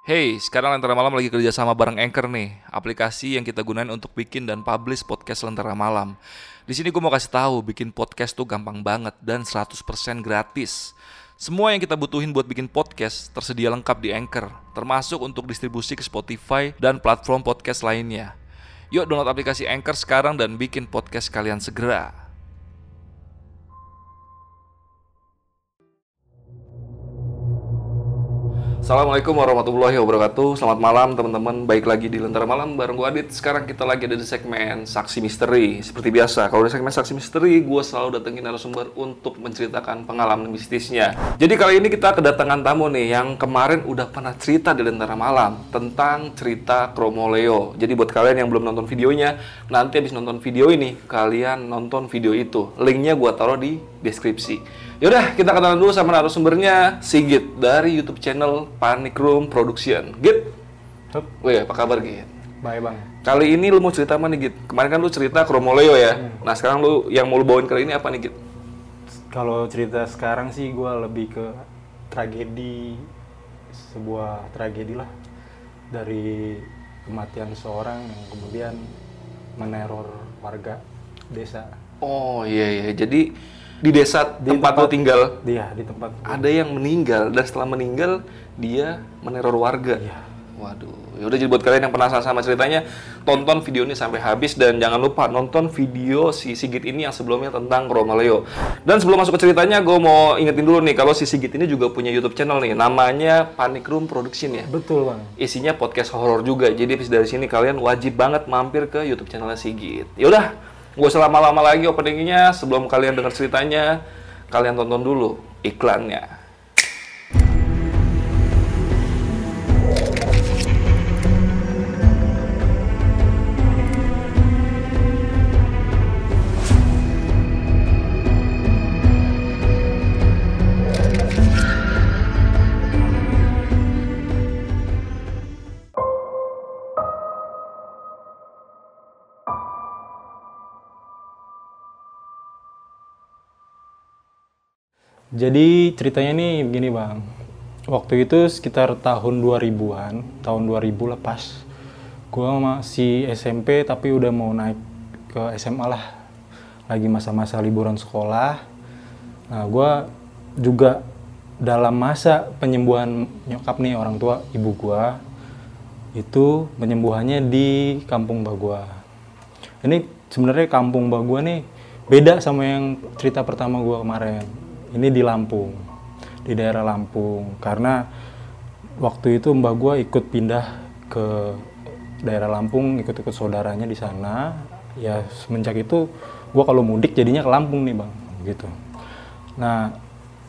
Hey, sekarang Lentera Malam lagi kerja sama bareng Anchor nih, aplikasi yang kita gunain untuk bikin dan publish podcast Lentera Malam. Di sini gue mau kasih tahu, bikin podcast tuh gampang banget dan 100% gratis. Semua yang kita butuhin buat bikin podcast tersedia lengkap di Anchor, termasuk untuk distribusi ke Spotify dan platform podcast lainnya. Yuk download aplikasi Anchor sekarang dan bikin podcast kalian segera. Assalamualaikum warahmatullahi wabarakatuh. Selamat malam teman-teman. Baik lagi di Lentera Malam bareng gue Adit. Sekarang kita lagi ada di segmen Saksi Misteri. Seperti biasa, kalau di segmen Saksi Misteri Gue selalu datengin narasumber untuk menceritakan pengalaman mistisnya. Jadi kali ini kita kedatangan tamu nih Yang kemarin udah pernah cerita di Lentera Malam Tentang cerita Kromoleo Jadi buat kalian yang belum nonton videonya Nanti habis nonton video ini Kalian nonton video itu. Linknya gue taruh di deskripsi Yaudah, kita kenalan dulu sama narasumbernya Sigit dari YouTube channel Panic Room Production. Git, Hup, weh apa kabar Git? baik bang. Kali ini lu mau cerita apa nih Git? Kemarin kan lu cerita Kromoleo ya. Nah sekarang lu yang mau lu bawain kali ini apa nih Git? Kalau cerita sekarang sih gue lebih ke tragedi, sebuah tragedi lah dari kematian seorang yang kemudian meneror warga desa. Oh iya iya, jadi di desa Di tempat tempat- tinggal Dia di tempat. ada yang meninggal dan setelah meninggal dia meneror warga. Iya. Waduh, yaudah jadi buat kalian yang penasaran sama ceritanya, tonton video ini sampai habis dan jangan lupa nonton video si Sigit ini yang sebelumnya tentang Romaleo. Dan sebelum masuk ke ceritanya, gue mau ingetin dulu nih kalau si Sigit ini juga punya YouTube channel nih, namanya Panic Room Production ya. Betul bang. Isinya podcast horor juga, jadi habis dari sini kalian wajib banget mampir ke YouTube channelnya Sigit. Yaudah, gue usah lama-lama lagi openingnya, sebelum kalian dengar ceritanya, kalian tonton dulu iklannya. Jadi ceritanya nih begini bang. Waktu itu sekitar tahun 2000-an, tahun 2000 lah pas. Gua masih SMP tapi udah mau naik ke SMA lah. Lagi masa-masa liburan sekolah. Nah gua juga dalam masa penyembuhan nyokap nih orang tua ibu gua itu penyembuhannya di kampung mbak gua. Ini sebenarnya kampung mbak gua nih beda sama yang cerita pertama gua kemarin. Ini di Lampung, di daerah Lampung. Karena waktu itu mbak gua ikut pindah ke daerah Lampung, ikut-ikut saudaranya di sana. Ya semenjak itu gua kalau mudik jadinya ke Lampung nih bang, gitu. Nah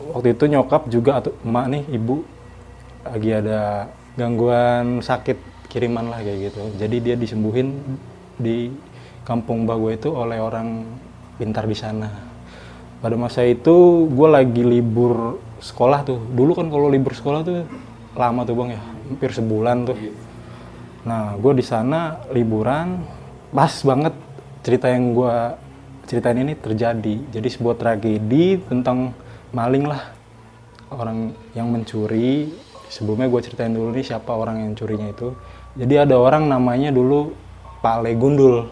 waktu itu nyokap juga atau emak nih ibu lagi ada gangguan sakit kiriman lah kayak gitu. Jadi dia disembuhin di kampung mbak gue itu oleh orang pintar di sana. Pada masa itu gue lagi libur sekolah tuh. Dulu kan kalau libur sekolah tuh lama tuh bang ya, hampir sebulan tuh. Nah gue di sana liburan, pas banget cerita yang gue ceritain ini terjadi. Jadi sebuah tragedi tentang maling lah orang yang mencuri sebelumnya gue ceritain dulu nih siapa orang yang curinya itu jadi ada orang namanya dulu Pak Le Gundul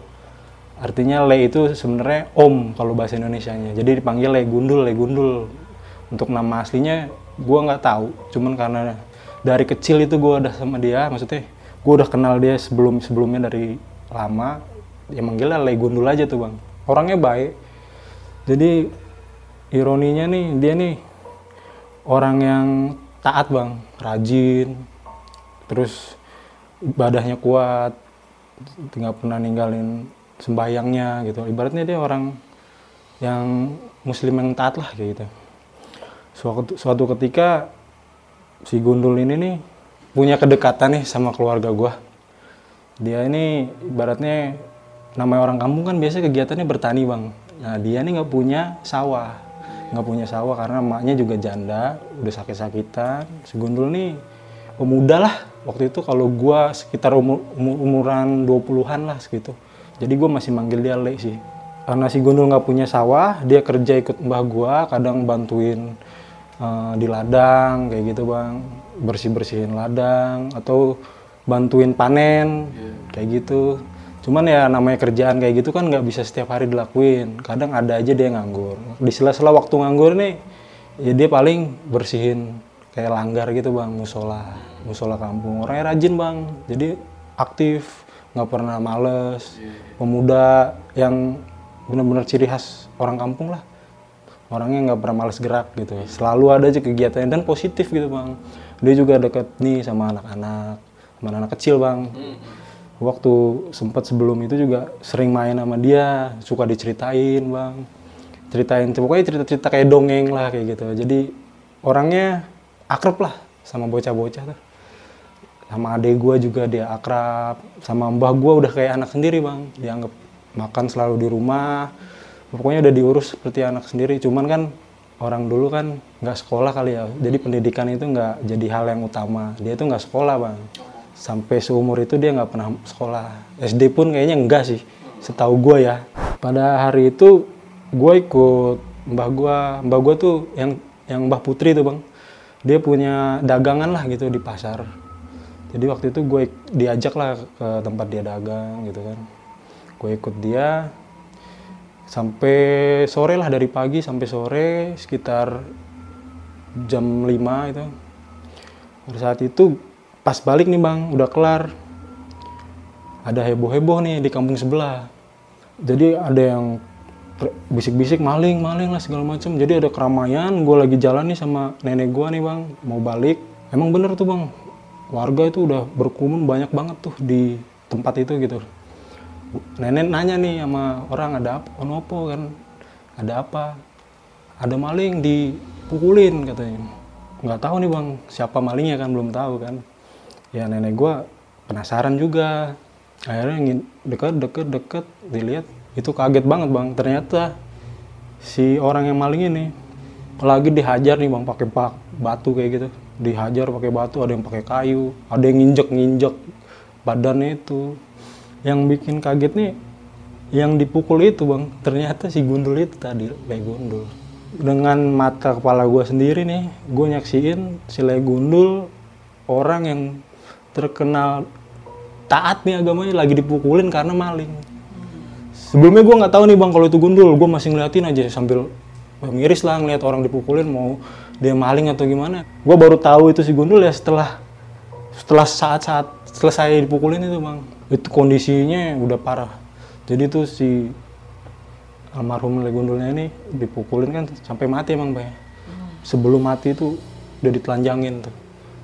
artinya Le itu sebenarnya Om kalau bahasa Indonesianya. Jadi dipanggil Le Gundul Le Gundul. Untuk nama aslinya gue nggak tahu. Cuman karena dari kecil itu gue udah sama dia maksudnya gue udah kenal dia sebelum sebelumnya dari lama ya manggilnya Le Gundul aja tuh bang. Orangnya baik. Jadi ironinya nih dia nih orang yang taat bang. Rajin terus ibadahnya kuat nggak pernah ninggalin sembahyangnya gitu. Ibaratnya dia orang yang muslim yang taat lah kayak gitu. Suatu, suatu ketika si Gundul ini nih punya kedekatan nih sama keluarga gua. Dia ini ibaratnya namanya orang kampung kan biasa kegiatannya bertani bang. Nah dia nih nggak punya sawah. Nggak punya sawah karena emaknya juga janda udah sakit-sakitan. Si Gundul nih pemuda lah waktu itu kalau gua sekitar umur, umur umuran 20-an lah segitu jadi gua masih manggil dia Le sih. Karena si Gundul nggak punya sawah dia kerja ikut mbah gua kadang bantuin eh, di ladang kayak gitu bang. Bersih bersihin ladang atau bantuin panen kayak gitu. Cuman ya namanya kerjaan kayak gitu kan nggak bisa setiap hari dilakuin. Kadang ada aja dia nganggur. Di sela-sela waktu nganggur nih ya dia paling bersihin kayak langgar gitu bang. Musola musola kampung. Orangnya rajin bang. Jadi aktif nggak pernah males pemuda yang benar-benar ciri khas orang kampung lah. Orangnya nggak pernah males gerak gitu selalu ada aja kegiatannya dan positif gitu bang. Dia juga deket nih sama anak-anak sama anak kecil bang. Waktu sempat sebelum itu juga sering main sama dia suka diceritain bang. Ceritain pokoknya cerita-cerita kayak dongeng lah kayak gitu. Jadi orangnya akrab lah sama bocah-bocah tuh sama adek gue juga dia akrab. Sama mbah gue udah kayak anak sendiri bang. Dianggap makan selalu di rumah. Pokoknya udah diurus seperti anak sendiri. Cuman kan orang dulu kan nggak sekolah kali ya. Jadi pendidikan itu nggak jadi hal yang utama. Dia itu nggak sekolah bang. Sampai seumur itu dia nggak pernah sekolah. SD pun kayaknya enggak sih setahu gue ya. Pada hari itu gue ikut mbah gue mbah gue tuh yang yang mbah putri tuh bang. Dia punya dagangan lah gitu di pasar jadi waktu itu gue diajak lah ke tempat dia dagang gitu kan. Gue ikut dia. Sampai sore lah dari pagi sampai sore sekitar jam 5 itu. Pada saat itu pas balik nih bang udah kelar. Ada heboh-heboh nih di kampung sebelah. Jadi ada yang bisik-bisik maling maling lah segala macam jadi ada keramaian gue lagi jalan nih sama nenek gue nih bang. Mau balik. Emang bener tuh bang warga itu udah berkerumun banyak banget tuh di tempat itu gitu. Nenek nanya nih sama orang ada apa onopo kan? Ada apa? Ada maling dipukulin katanya. Nggak tahu nih bang siapa malingnya kan belum tahu kan. Ya nenek gua penasaran juga. Akhirnya deket deket deket dilihat itu kaget banget bang. Ternyata si orang yang maling ini lagi dihajar nih bang pakai pak batu kayak gitu dihajar pakai batu ada yang pakai kayu ada yang nginjek nginjek badannya itu. Yang bikin kaget nih yang dipukul itu bang. Ternyata si gundul itu tadi le gundul. Dengan mata kepala gue sendiri nih gue nyaksiin si le gundul orang yang terkenal taat nih agamanya lagi dipukulin karena maling. Sebelumnya gue nggak tahu nih bang kalau itu gundul. Gue masih ngeliatin aja sambil miris lah ngeliat orang dipukulin mau dia maling atau gimana. Gue baru tahu itu si gundul ya setelah setelah saat-saat selesai dipukulin itu bang. Itu kondisinya udah parah. Jadi tuh si almarhum legundulnya ini dipukulin kan sampai mati emang bang sebelum mati itu udah ditelanjangin tuh.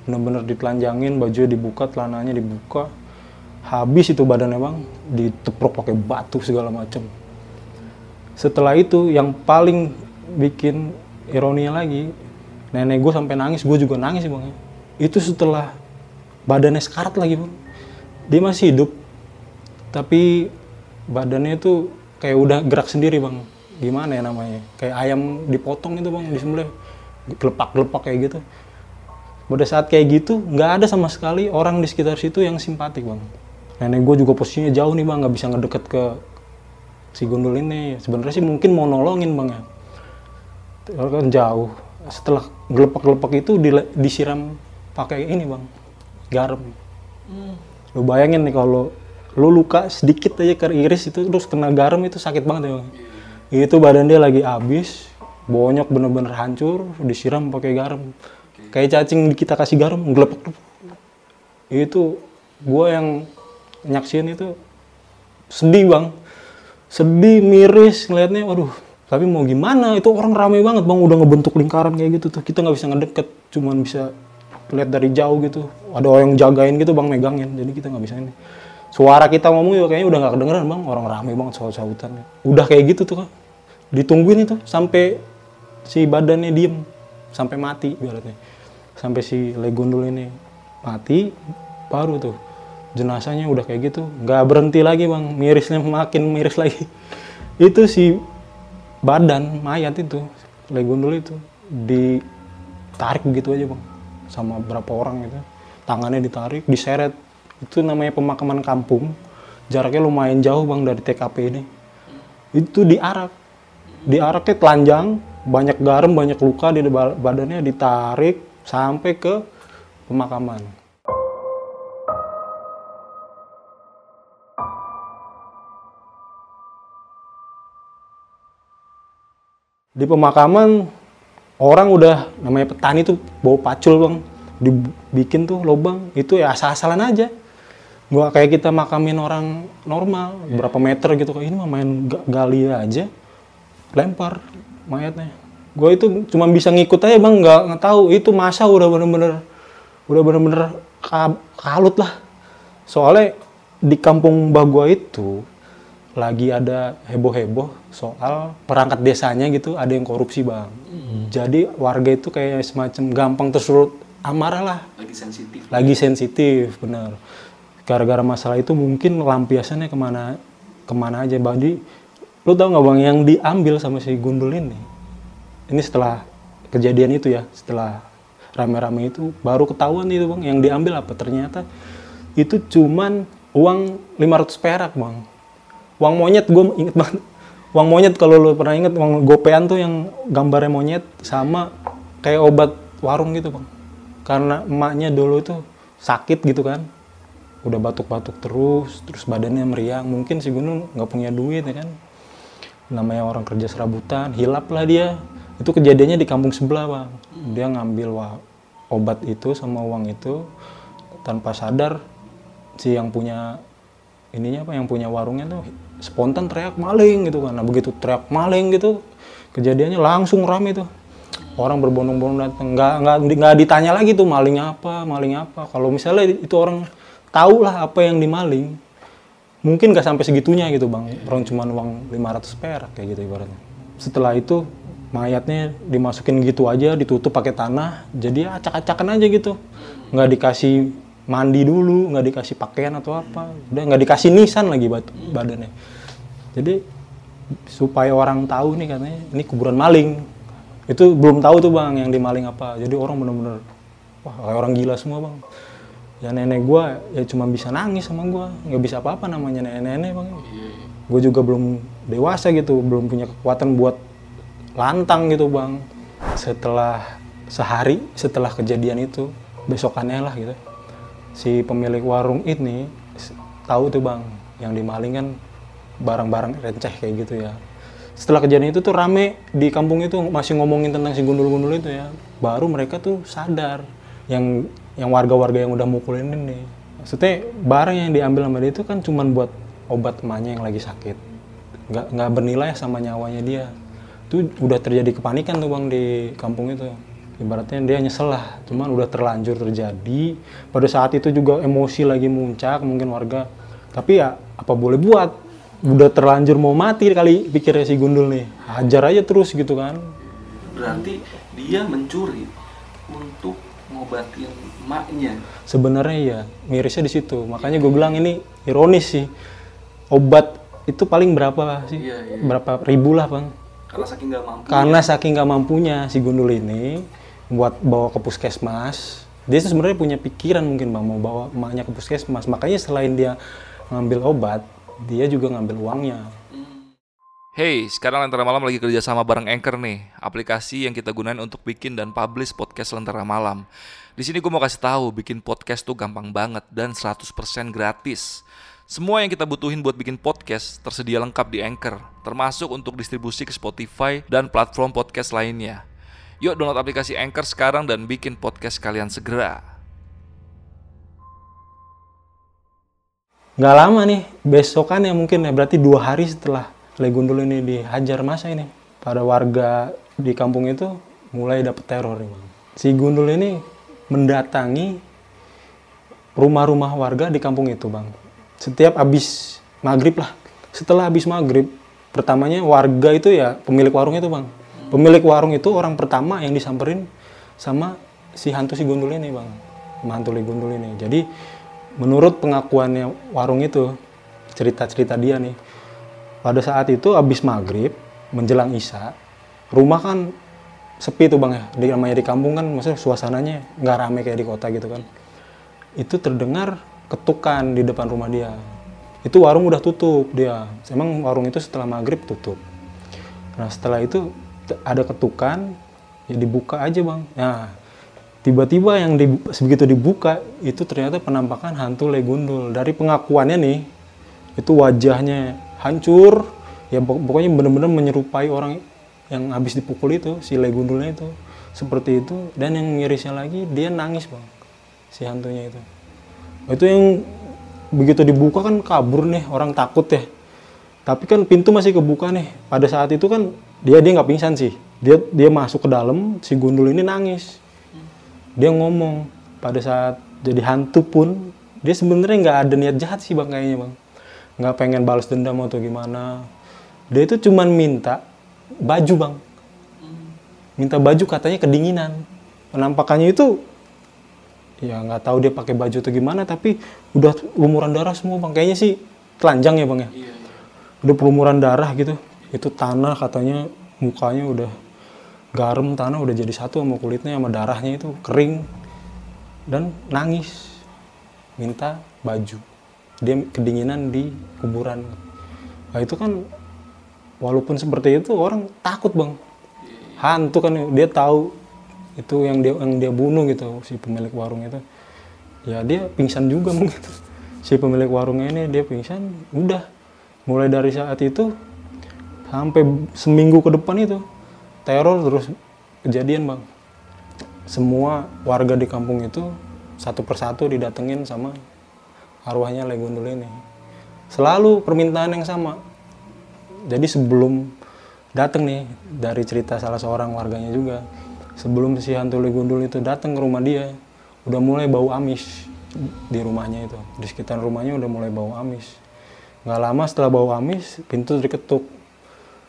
Bener-bener ditelanjangin bajunya dibuka celananya dibuka. Habis itu badannya bang diteprok pakai batu segala macem. Setelah itu yang paling bikin ironinya lagi nenek gue sampai nangis gue juga nangis bang. Itu setelah badannya sekarat lagi bang. Dia masih hidup tapi badannya itu kayak udah gerak sendiri bang. Gimana ya namanya? Kayak ayam dipotong itu bang disembelih gelepak gelepak kayak gitu. Pada saat kayak gitu nggak ada sama sekali orang di sekitar situ yang simpatik bang. Nenek gue juga posisinya jauh nih bang. Nggak bisa ngedeket ke si gondol ini. Sebenarnya sih mungkin mau nolongin bang ya. Kan jauh setelah gelepak-gelepak itu dile- disiram pakai ini bang garam. Lu bayangin nih kalau lu luka sedikit aja ke iris itu terus kena garam itu sakit banget ya bang. Itu badan dia lagi habis bonyok bener-bener hancur disiram pakai garam. Kayak cacing kita kasih garam gelepek itu gua yang nyaksin itu sedih bang. Sedih miris ngelihatnya waduh tapi mau gimana? Itu orang ramai banget bang. Udah ngebentuk lingkaran kayak gitu tuh. Kita nggak bisa ngedeket cuman bisa lihat dari jauh gitu. Ada orang jagain gitu bang megangin. Jadi kita nggak bisa ini. Suara kita ngomong juga kayaknya udah nggak kedengeran bang. Orang ramai banget soal sautan udah kayak gitu tuh kan ditungguin itu sampai si badannya diem. Sampai mati ibaratnya. Sampai si legundul ini mati baru tuh. Jenazahnya udah kayak gitu. Nggak berhenti lagi bang. Mirisnya makin miris lagi. Itu si badan mayat itu legundul itu ditarik begitu aja bang sama berapa orang gitu. Tangannya ditarik diseret. Itu namanya pemakaman kampung. Jaraknya lumayan jauh bang dari TKP ini. Itu diarak. Diaraknya telanjang banyak garam banyak luka di ba- badannya ditarik sampai ke pemakaman di pemakaman orang udah namanya petani tuh bawa pacul bang. Dibikin tuh lubang itu ya asal-asalan aja. Nggak kayak kita makamin orang normal berapa meter gitu. Kayak ini mah main ga- gali aja. Lempar mayatnya. Gue itu cuma bisa ngikut aja bang. Nggak nggak tahu. Itu masa udah bener-bener udah bener-bener ka- kalut lah. Soalnya di kampung mbah gua itu lagi ada heboh-heboh soal perangkat desanya gitu ada yang korupsi bang. Jadi warga itu kayak semacam gampang tersulut amarah lah. Lagi sensitif. lagi sensitif bener gara-gara masalah itu mungkin lampiasannya ke mana ke mana aja badi lu tau nggak bang yang diambil sama si gundul ini? Ini setelah kejadian itu ya setelah rame-rame itu baru ketahuan itu bang. Yang diambil apa? Ternyata itu cuman uang 500 perak bang uang monyet gue inget banget. Uang monyet kalau lu pernah inget uang gopean tuh yang gambarnya monyet sama kayak obat warung gitu bang. Karena emaknya dulu itu sakit gitu kan. Udah batuk-batuk terus terus badannya meriang. Mungkin si Gunung nggak punya duit ya kan? Namanya orang kerja serabutan hilap lah dia. Itu kejadiannya di kampung sebelah bang. Dia ngambil wa- obat itu sama uang itu tanpa sadar si yang punya ininya apa yang punya warungnya tuh spontan teriak maling gitu kan. Nah begitu teriak maling gitu kejadiannya langsung rame tuh orang berbondong-bondong datang. Nggak nggak nggak ditanya lagi tuh maling apa maling apa. Kalau misalnya itu orang tahu lah apa yang dimaling mungkin nggak sampai segitunya gitu bang. Orang cuma uang 500 perak kayak gitu ibaratnya. Setelah itu mayatnya dimasukin gitu aja ditutup pakai tanah jadi acak-acakan aja gitu. Nggak dikasih mandi dulu nggak dikasih pakaian atau apa. Udah nggak dikasih nisan lagi batu badannya. Jadi supaya orang tahu nih katanya ini kuburan maling. Itu belum tahu tuh bang yang dimaling apa. Jadi orang bener-bener wah kayak orang gila semua bang. Ya nenek gua ya cuma bisa nangis sama gua. Nggak bisa apa-apa namanya nenek-nenek bang. Gue juga belum dewasa gitu belum punya kekuatan buat lantang gitu bang. Setelah sehari setelah kejadian itu besokannya lah gitu si pemilik warung ini tahu tuh bang yang dimaling kan barang-barang receh kayak gitu ya. Setelah kejadian itu tuh rame di kampung itu masih ngomongin tentang si gundul-gundul itu ya. Baru mereka tuh sadar yang yang warga-warga yang udah mukulin ini. Maksudnya barang yang diambil sama dia itu kan cuman buat obat emaknya yang lagi sakit. Nggak nggak bernilai sama nyawanya dia. Itu udah terjadi kepanikan tuh bang di kampung itu ibaratnya dia nyesel lah cuman udah terlanjur terjadi. Pada saat itu juga emosi lagi muncak mungkin warga. Tapi ya apa boleh buat? Udah terlanjur mau mati kali pikirnya si gundul nih. Hajar aja terus gitu kan. Berarti dia mencuri untuk ngobatin emaknya. sebenarnya ya mirisnya di situ. Makanya gue bilang ini ironis sih. Obat itu paling berapa sih? Iya, iya. berapa ribu lah bang. Karena saking nggak mampu. karena saking nggak mampunya si gundul ini buat bawa ke puskesmas dia tuh sebenarnya punya pikiran mungkin bang mau bawa emaknya ke puskesmas makanya selain dia ngambil obat dia juga ngambil uangnya Hey, sekarang Lentera Malam lagi kerja sama bareng Anchor nih, aplikasi yang kita gunain untuk bikin dan publish podcast Lentera Malam. Di sini gue mau kasih tahu, bikin podcast tuh gampang banget dan 100% gratis. Semua yang kita butuhin buat bikin podcast tersedia lengkap di Anchor, termasuk untuk distribusi ke Spotify dan platform podcast lainnya. Yuk download aplikasi Anchor sekarang dan bikin podcast kalian segera. nggak lama nih besokannya mungkin ya berarti dua hari setelah Legundul ini dihajar masa ini pada warga di kampung itu mulai dapet teror nih si Gundul ini mendatangi rumah-rumah warga di kampung itu bang. Setiap habis maghrib lah. Setelah habis maghrib pertamanya warga itu ya pemilik warung itu bang pemilik warung itu orang pertama yang disamperin sama si hantu si Gundul ini bang. Mantu si Gundul ini. Jadi menurut pengakuannya warung itu cerita-cerita dia nih pada saat itu habis maghrib menjelang isya rumah kan sepi tuh bang ya. Di namanya di kampung kan maksudnya suasananya nggak rame kayak di kota gitu kan. Itu terdengar ketukan di depan rumah dia. Itu warung udah tutup dia. Emang warung itu setelah maghrib tutup. Nah setelah itu ada ketukan ya dibuka aja bang. Nah tiba-tiba yang dibu- begitu dibuka itu ternyata penampakan hantu Legundul dari pengakuannya nih itu wajahnya hancur. Ya pok- pokoknya bener-bener menyerupai orang yang habis dipukul itu si Legundulnya itu. Seperti itu dan yang mirisnya lagi dia nangis bang si hantunya itu. Itu yang begitu dibuka kan kabur nih orang takut ya. Tapi kan pintu masih kebuka nih. Pada saat itu kan dia dia nggak pingsan sih. Dia dia masuk ke dalam si gundul ini nangis. Dia ngomong pada saat jadi hantu pun dia sebenarnya nggak ada niat jahat sih bang kayaknya bang. Nggak pengen balas dendam atau gimana. Dia itu cuman minta baju bang. Minta baju katanya kedinginan. Penampakannya itu ya nggak tahu dia pakai baju atau gimana tapi udah lumuran darah semua bang. Kayaknya sih telanjang ya bang ya? Udah pelumuran darah gitu itu tanah katanya mukanya udah garam tanah udah jadi satu sama kulitnya sama darahnya itu kering dan nangis. Minta baju. Dia kedinginan di kuburan. Nah itu kan walaupun seperti itu orang takut bang. Hantu kan dia tahu itu yang dia yang dia bunuh gitu si pemilik warung itu. Ya dia pingsan juga mungkin si pemilik warungnya ini dia pingsan udah. Mulai dari saat itu sampai seminggu ke depan itu teror terus kejadian bang. Semua warga di kampung itu satu persatu didatengin sama arwahnya Legundul ini. Selalu permintaan yang sama. Jadi sebelum datang nih dari cerita salah seorang warganya juga sebelum si hantu Legundul itu datang ke rumah dia udah mulai bau amis di rumahnya itu. Di sekitar rumahnya udah mulai bau amis. Nggak lama setelah bau amis pintu diketuk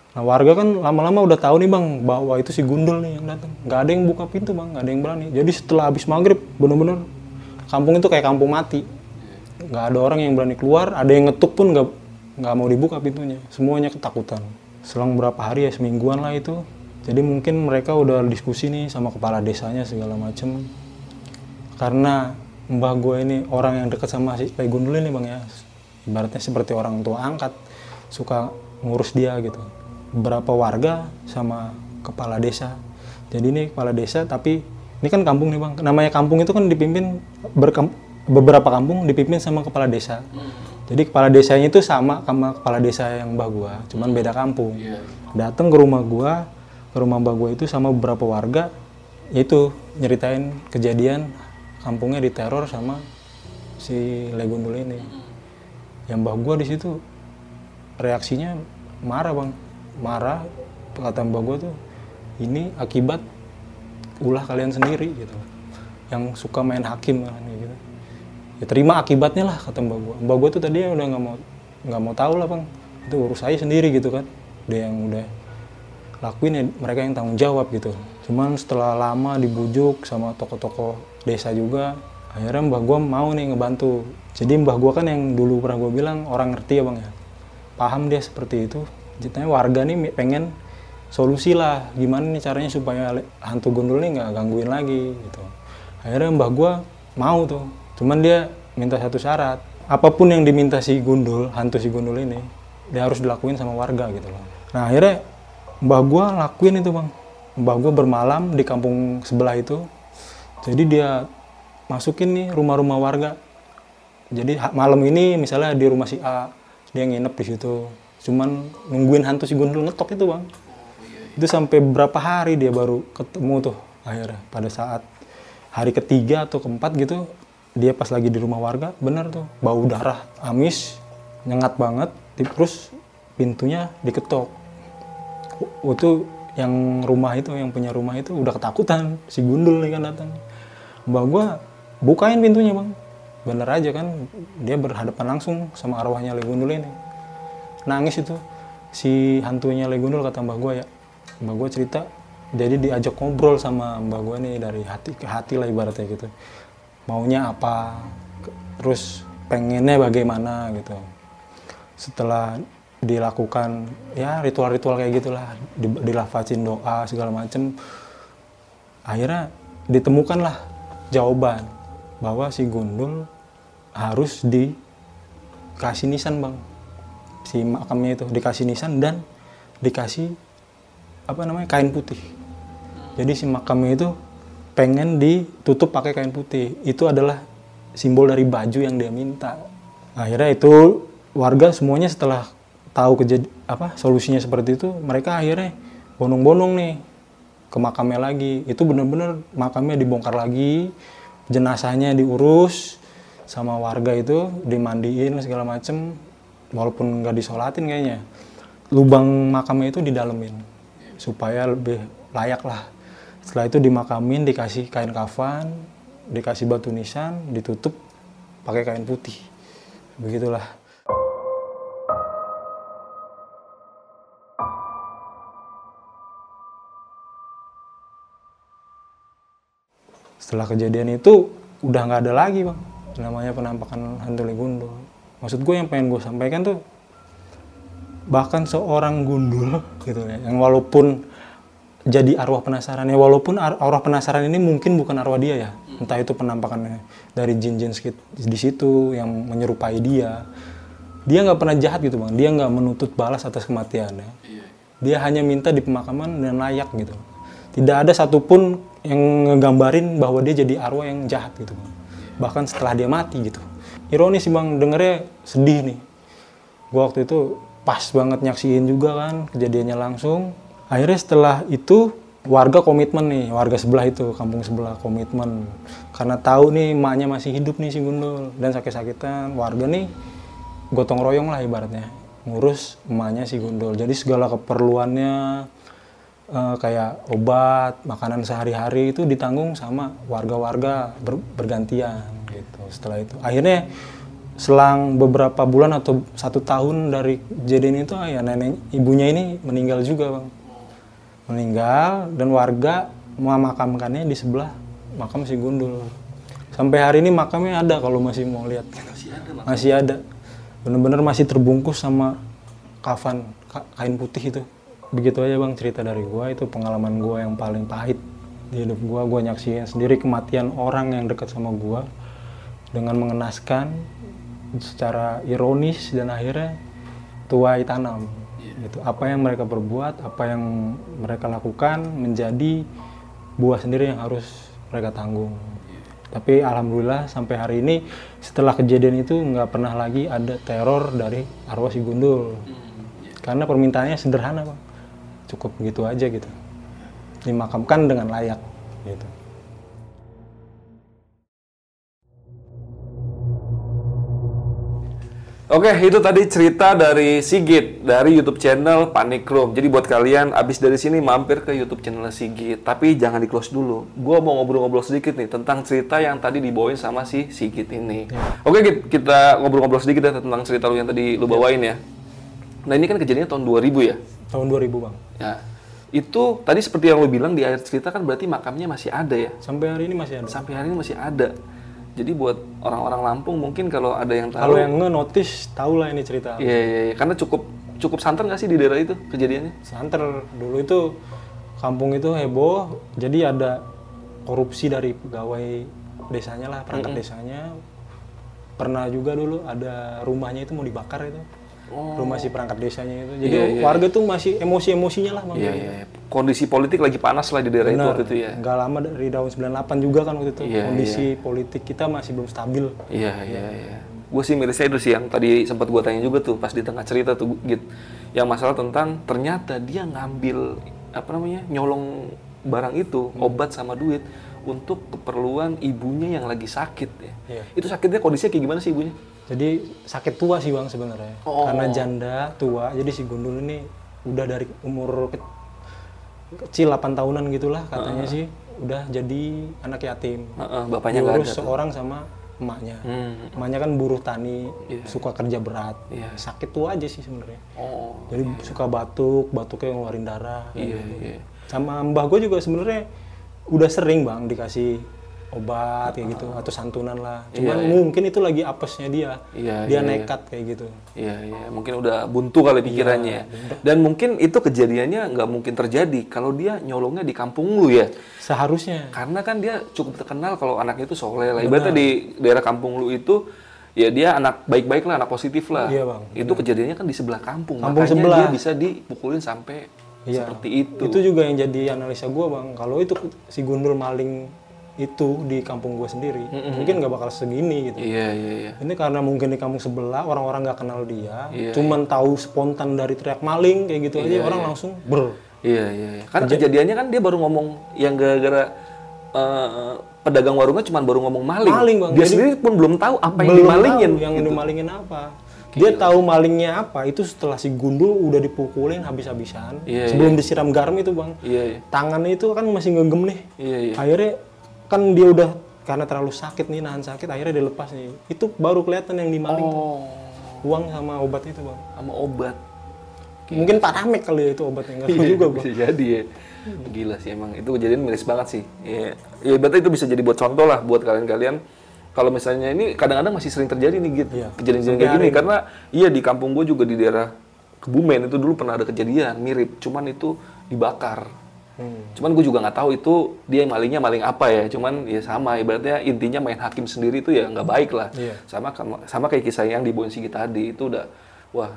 nah warga kan lama-lama udah tahu nih bang bahwa itu si gundul nih yang datang. Nggak ada yang buka pintu bang nggak ada yang berani. Jadi setelah habis maghrib bener-bener kampung itu kayak kampung mati. Nggak ada orang yang berani keluar ada yang ngetuk pun nggak nggak mau dibuka pintunya. Semuanya ketakutan. Selang berapa hari ya semingguan lah itu. Jadi mungkin mereka udah diskusi nih sama kepala desanya segala macem. Karena mbah gue ini orang yang dekat sama si Pai Gundul ini bang ya. Ibaratnya seperti orang tua angkat suka ngurus dia gitu beberapa warga sama kepala desa. Jadi ini kepala desa tapi ini kan kampung nih bang. Namanya kampung itu kan dipimpin beberapa kampung dipimpin sama kepala desa. Jadi kepala desanya itu sama sama kepala desa yang mbah gua cuman beda kampung. Datang ke rumah gua ke rumah mbah gua itu sama beberapa warga itu nyeritain kejadian kampungnya diteror sama si Legundul ini. Yang mbah gua di situ reaksinya marah bang marah kata mbah gua tuh ini akibat ulah kalian sendiri gitu. Yang suka main hakim kan gitu. Ya terima akibatnya lah kata mbak gua. Mbak gua tuh tadi udah nggak mau nggak mau tahu lah bang itu urus saya sendiri gitu kan. Dia yang udah lakuin ya mereka yang tanggung jawab gitu. Cuman setelah lama dibujuk sama tokoh-tokoh desa juga akhirnya mbah gua mau nih ngebantu. Jadi mbah gua kan yang dulu pernah gua bilang orang ngerti ya bang ya? Paham dia seperti itu jadinya warga nih pengen solusi lah gimana nih caranya supaya hantu gundul nih nggak gangguin lagi gitu. Akhirnya mbah gua mau tuh cuman dia minta satu syarat. Apa pun yang diminta si gundul hantu si gundul ini dia harus dilakuin sama warga gitu loh. Nah akhirnya mbah gua lakuin itu bang. Mbah gua bermalam di kampung sebelah itu jadi dia masukin nih rumah-rumah warga. Jadi malam ini misalnya di rumah si A dia nginep di situ cuman nungguin hantu si gundul ngetok itu bang. Itu sampai berapa hari dia baru ketemu tuh akhirnya. Pada saat hari ketiga atau keempat gitu dia pas lagi di rumah warga bener tuh bau darah amis nyengat banget terus pintunya diketok. Itu yang rumah itu yang punya rumah itu udah ketakutan si gundul nih kan datang. Mbak gua bukain pintunya bang. Bener aja kan dia berhadapan langsung sama arwahnya Legundul ini nangis itu. Si hantunya Legundul kata mbak gua ya. Mbak gua cerita jadi diajak ngobrol sama mbak gua nih dari hati ke hati lah ibaratnya gitu. Maunya apa terus pengennya bagaimana gitu. Setelah dilakukan ya ritual-ritual kayak gitulah. Di, dilafazin doa segala macem. Akhirnya ditemukanlah jawaban bahwa si gundul harus dikasih nisan bang si makamnya itu dikasih nisan dan dikasih apa namanya kain putih. Jadi si makamnya itu pengen ditutup pakai kain putih. Itu adalah simbol dari baju yang dia minta. Akhirnya itu warga semuanya setelah tahu kejadi apa solusinya seperti itu, mereka akhirnya bonong-bonong nih ke makamnya lagi. Itu bener-bener makamnya dibongkar lagi, jenazahnya diurus sama warga itu dimandiin segala macem walaupun nggak disolatin kayaknya lubang makamnya itu didalemin supaya lebih layak lah. Setelah itu dimakamin dikasih kain kafan dikasih batu nisan ditutup pakai kain putih. Begitulah. Setelah kejadian itu udah nggak ada lagi bang. Namanya penampakan hantu Legundul maksud gue yang pengen gue sampaikan tuh bahkan seorang gundul gitu ya yang walaupun jadi arwah penasaran ya walaupun ar- arwah penasaran ini mungkin bukan arwah dia ya. Entah itu penampakannya dari jin-jin di situ yang menyerupai dia. Dia nggak pernah jahat gitu bang. Dia nggak menuntut balas atas kematiannya. Dia hanya minta di pemakaman dan layak gitu. Tidak ada satupun yang ngegambarin bahwa dia jadi arwah yang jahat gitu bang. Bahkan setelah dia mati gitu ironis sih bang. Dengernya sedih nih. Gua waktu itu pas banget nyaksiin juga kan kejadiannya langsung. Akhirnya setelah itu warga komitmen nih warga sebelah itu kampung sebelah komitmen. Karena tahu nih emaknya masih hidup nih si Gundul. Dan sakit-sakitan warga nih gotong royong lah ibaratnya ngurus emaknya si Gundul. Jadi segala keperluannya eh, kayak obat makanan sehari-hari itu ditanggung sama warga-warga ber- bergantian gitu. Setelah itu akhirnya selang beberapa bulan atau satu tahun dari kejadian itu ya nenek ibunya ini meninggal juga bang. Meninggal dan warga memakamkannya di sebelah makam si Gundul. Sampai hari ini makamnya ada kalau masih mau lihat. Masih ada, masih ada. Bener-bener masih terbungkus sama kafan ka- kain putih itu. Begitu aja bang cerita dari gua. Itu pengalaman gua yang paling pahit di hidup gua. Gua nyaksiin sendiri kematian orang yang dekat sama gua dengan mengenaskan secara ironis dan akhirnya tuai tanam. Gitu. Apa yang mereka perbuat apa yang mereka lakukan menjadi buah sendiri yang harus mereka tanggung. Tapi alhamdulillah sampai hari ini setelah kejadian itu nggak pernah lagi ada teror dari arwah si Gundul. Karena permintaannya sederhana bang cukup begitu aja gitu. Dimakamkan dengan layak gitu Oke, itu tadi cerita dari Sigit dari YouTube channel Panic Room. Jadi buat kalian abis dari sini mampir ke YouTube channel Sigit, tapi jangan di close dulu. Gua mau ngobrol-ngobrol sedikit nih tentang cerita yang tadi dibawain sama si Sigit ini. Oke, Git, kita ngobrol-ngobrol sedikit ya tentang cerita lu yang tadi lu bawain ya. Nah, ini kan kejadiannya tahun 2000 ya. tahun 2000 bang Ya. Itu tadi seperti yang lu bilang di akhir cerita kan berarti makamnya masih ada ya. sampai hari ini masih ada Sampai hari ini masih ada. Jadi buat orang-orang Lampung mungkin kalau ada yang tahu kalau yang nge-notice tahu lah ini cerita Iya, iya, iya. Karena cukup cukup santer nggak sih di daerah itu kejadiannya? santer dulu itu kampung itu heboh jadi ada korupsi dari pegawai desanya lah perangkat desanya pernah juga dulu ada rumahnya itu mau dibakar itu rumah si perangkat desanya itu jadi Oh. Iya, iya, warga tuh masih emosi-emosinya lah. Iya, iya. Kondisi politik lagi panas lah di daerah itu Benar. waktu itu ya. nggak lama dari tahun 98 juga kan waktu itu Iya, kondisi politik kita masih belum stabil Iya, iya, iya. Gue sih mirisnya itu sih yang tadi sempat gue tanya juga tuh pas di tengah cerita tuh Git. Yang masalah tentang ternyata dia ngambil apa namanya nyolong barang itu obat sama duit untuk keperluan ibunya yang lagi sakit ya. Iya. Itu sakitnya kondisinya kayak gimana sih ibunya? jadi sakit tua sih bang sebenarnya Oh. karena janda tua jadi si Gundul ini udah dari umur kecil 8 tahunan gitulah katanya sih udah jadi anak yatim Heeh, bapaknya nggak diurus ada. tuh. seorang sama emaknya Hmm. emaknya kan buruh tani suka kerja berat Iya. sakit tua aja sih sebenarnya Oh. jadi suka batuk batuknya ngeluarin darah Iya, iya. sama mbah gue juga sebenarnya udah sering bang dikasih obat kayak gitu atau santunan lah cuman mungkin itu lagi apesnya dia Iya, dia iya, nekat kayak gitu Iya, iya. Mungkin udah buntu kali pikirannya. ya. Dan mungkin itu kejadiannya nggak mungkin terjadi kalau dia nyolongnya di kampung lu ya. seharusnya Karena kan dia cukup terkenal kalau anaknya itu soleh lah. Ibaratnya di daerah kampung lu itu, ya dia anak baik-baik lah, anak positif lah. Iya, Bang. Itu kejadiannya kan di sebelah kampung. Kampung Makanya sebelah. dia bisa dipukulin sampai Iya. seperti itu. Itu juga yang jadi analisa gua bang. Kalau itu si Gundul maling itu di kampung gua sendiri, mungkin nggak bakal segini gitu. Iya iya iya. Ini karena mungkin di kampung sebelah orang-orang nggak kenal dia, Iya, cuman tahu spontan dari teriak maling kayak gitu aja orang langsung ber. Iya iya. iya. Kan kejadiannya kan dia baru ngomong yang gara-gara eh, pedagang warungnya cuma baru ngomong maling. Maling, Bang. Dia sendiri pun belum tahu apa yang dimalingin. tahu yang dimalingin apa. Dia tahu malingnya apa itu setelah si Gundul udah dipukulin habis-habisan. Iya, Sebelum disiram garam itu bang, Iya iya. tangannya itu kan masih ngegem nih. Iya iya. Akhirnya kan dia udah karena terlalu sakit nih nahan sakit akhirnya dia lepas nih. Itu baru kelihatan yang dimaling tuh. Oh, uang sama obat itu bang. sama obat. Mungkin paramek kali ya itu obatnya nggak tahu juga bang. Bisa jadi ya. Gila sih emang itu kejadian miris banget sih. Iya. Ya berarti itu bisa jadi buat contoh lah buat kalian-kalian. Kalau misalnya ini kadang-kadang masih sering terjadi nih gitu. Iya. Kejadian-kejadian kayak gini karena iya di kampung gue juga di daerah Kebumen itu dulu pernah ada kejadian mirip, cuman itu dibakar. Hmm. Cuman gue juga nggak tahu itu dia malingnya maling apa ya. Cuman ya sama ibaratnya intinya main hakim sendiri itu ya nggak baik lah. Iya. Sama sama kayak kisah yang di Bonsi tadi itu udah wah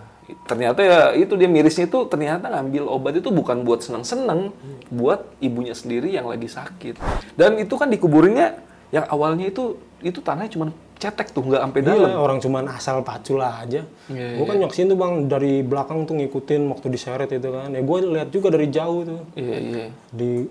ternyata ya itu dia mirisnya itu ternyata ngambil obat itu bukan buat seneng-seneng, buat ibunya sendiri yang lagi sakit. Dan itu kan dikuburinnya yang awalnya itu itu tanahnya cuma cetek tuh nggak sampai dalam. Iya, orang cuman asal pacul aja. Iya, gue kan nyoksin tuh bang dari belakang tuh ngikutin waktu diseret itu kan. Ya gue lihat juga dari jauh tuh. Iya iya. Di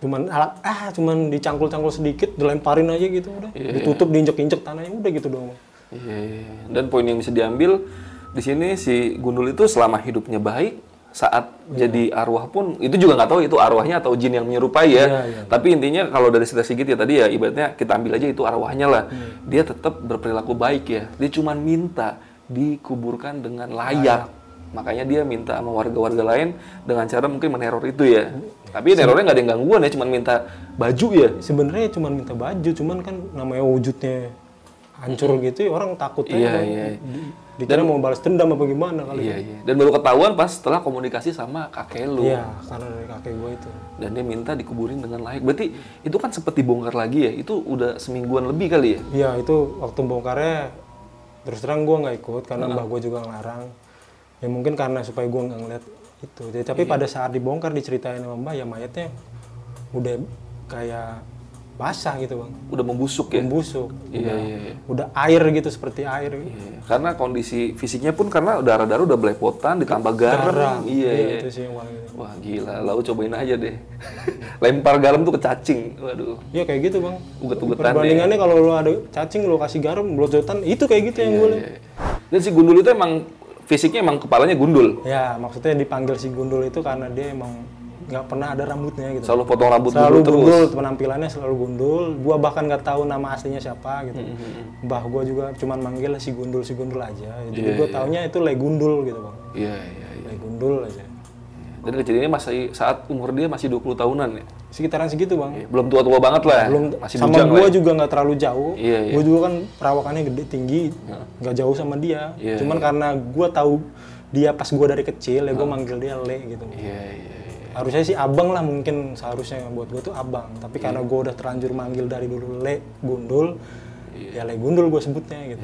cuman alat ah cuman dicangkul-cangkul sedikit, dilemparin aja gitu udah. Ditutup diinjek-injek tanahnya udah gitu dong. Iya, iya. Dan poin yang bisa diambil di sini si Gundul itu selama hidupnya baik, saat jadi arwah pun itu juga nggak tahu itu arwahnya atau jin yang menyerupai ya. Iya, iya. Tapi intinya kalau dari cerita Sigit ya tadi ya ibaratnya kita ambil aja itu arwahnya lah. Dia tetap berperilaku baik ya. Dia cuma minta dikuburkan dengan layak. Makanya dia minta sama warga-warga lain dengan cara mungkin meneror itu ya. Tapi nerornya nggak ada yang gangguan ya, cuma minta baju ya. Sebenarnya cuman minta baju, cuman kan namanya wujudnya hancur gitu ya orang takutnya Iya, iya. Di- dikira mau balas dendam apa gimana kali. Iya, iya. Dan baru ketahuan pas setelah komunikasi sama kakek lu. Iya, karena dari kakek gue itu. dan dia minta dikuburin dengan layak. Berarti itu kan sempat dibongkar lagi ya? Itu udah semingguan lebih kali ya? Iya itu waktu bongkarnya terus terang gue nggak ikut karena mbah gue juga ngelarang. Ya mungkin karena supaya gue nggak ngeliat itu. Jadi, tapi pada saat dibongkar diceritain sama mbah ya mayatnya udah kayak basah gitu bang, Udah membusuk ya? membusuk, Iya, iya, iya. udah air gitu seperti air. Gitu. Iya, Karena kondisi fisiknya pun karena darah-darah udah belepotan, ditambah garam. Iya, iya. itu sih paling. Wah gila, lalu cobain aja deh. Lempar garam tuh ke cacing. Waduh. Iya kayak gitu bang. Uget-ugetan Perbandingannya kalau lo ada cacing lo kasih garam blojotan itu kayak gitu yang gue. Iya, iya. Dan si gundul itu emang fisiknya emang kepalanya gundul. Ya maksudnya dipanggil si gundul itu karena dia emang nggak pernah ada rambutnya gitu. Selalu potong rambut selalu gundul terus. gundul penampilannya selalu gundul gua bahkan nggak tahu nama aslinya siapa gitu Hmm, mbah gua juga cuman manggil si gundul si gundul aja jadi Iya, gua taunya itu le gundul gitu bang Iya, iya, iya. le gundul aja Dan kejadiannya masih saat umur dia masih 20 tahunan ya. sekitaran segitu bang Iya, Belum tua-tua banget lah. belum masih sama lah. ya. juga nggak terlalu jauh Iya, iya. gua juga kan perawakannya gede tinggi nggak jauh sama dia Iya, cuman karena gua tahu dia pas gua dari kecil ya gua manggil dia le gitu Iya, iya, iya. Harusnya sih abang lah mungkin seharusnya buat gue tuh abang tapi Iya. karena gue udah terlanjur manggil dari dulu le gundul Iya. ya le gundul gue sebutnya gitu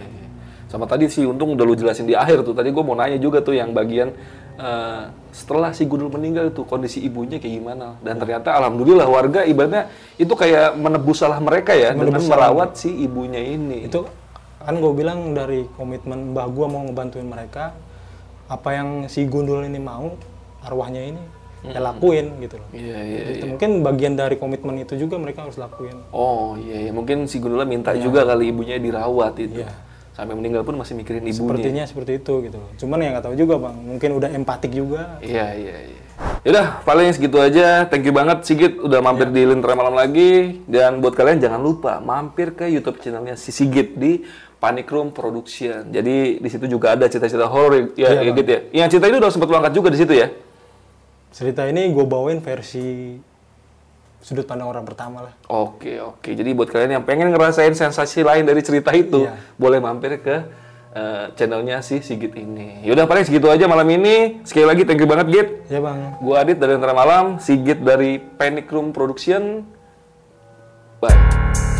Sama tadi sih untung udah lu jelasin di akhir tuh. Tadi gue mau nanya juga tuh yang bagian eh, setelah si Gundul meninggal tuh kondisi ibunya kayak gimana. Dan ternyata alhamdulillah warga ibaratnya itu kayak menebus salah mereka ya dengan merawat si ibunya ini. itu kan gue bilang dari komitmen mbah gue mau ngebantuin mereka apa yang si gundul ini mau arwahnya ini ya lakuin gitu loh Iya, iya. itu mungkin bagian dari komitmen itu juga mereka harus lakuin Oh iya, iya. mungkin si Gundula minta juga kali ibunya dirawat itu. Iya. Sampai meninggal pun masih mikirin ibunya. sepertinya seperti itu gitu loh cuman ya nggak tahu juga bang mungkin udah empatik juga Iya, iya, iya. Yaudah, paling segitu aja. Thank you banget Sigit udah mampir di Lentera Malam lagi. Dan buat kalian jangan lupa mampir ke YouTube channelnya si Sigit di Panic Room Production. Jadi di situ juga ada cerita-cerita horor ya, ya gitu ya. Yang cerita itu udah sempat lu angkat juga di situ ya. Cerita ini gue bawain versi sudut pandang orang pertama lah Oke, oke. Jadi buat kalian yang pengen ngerasain sensasi lain dari cerita itu, Iya. boleh mampir ke eh, channelnya si Sigit ini. Yaudah, paling segitu aja malam ini. Sekali lagi thank you banget, Git. ya bang Gua Adit dari Antara Malam, Sigit dari Panic Room Production. Bye.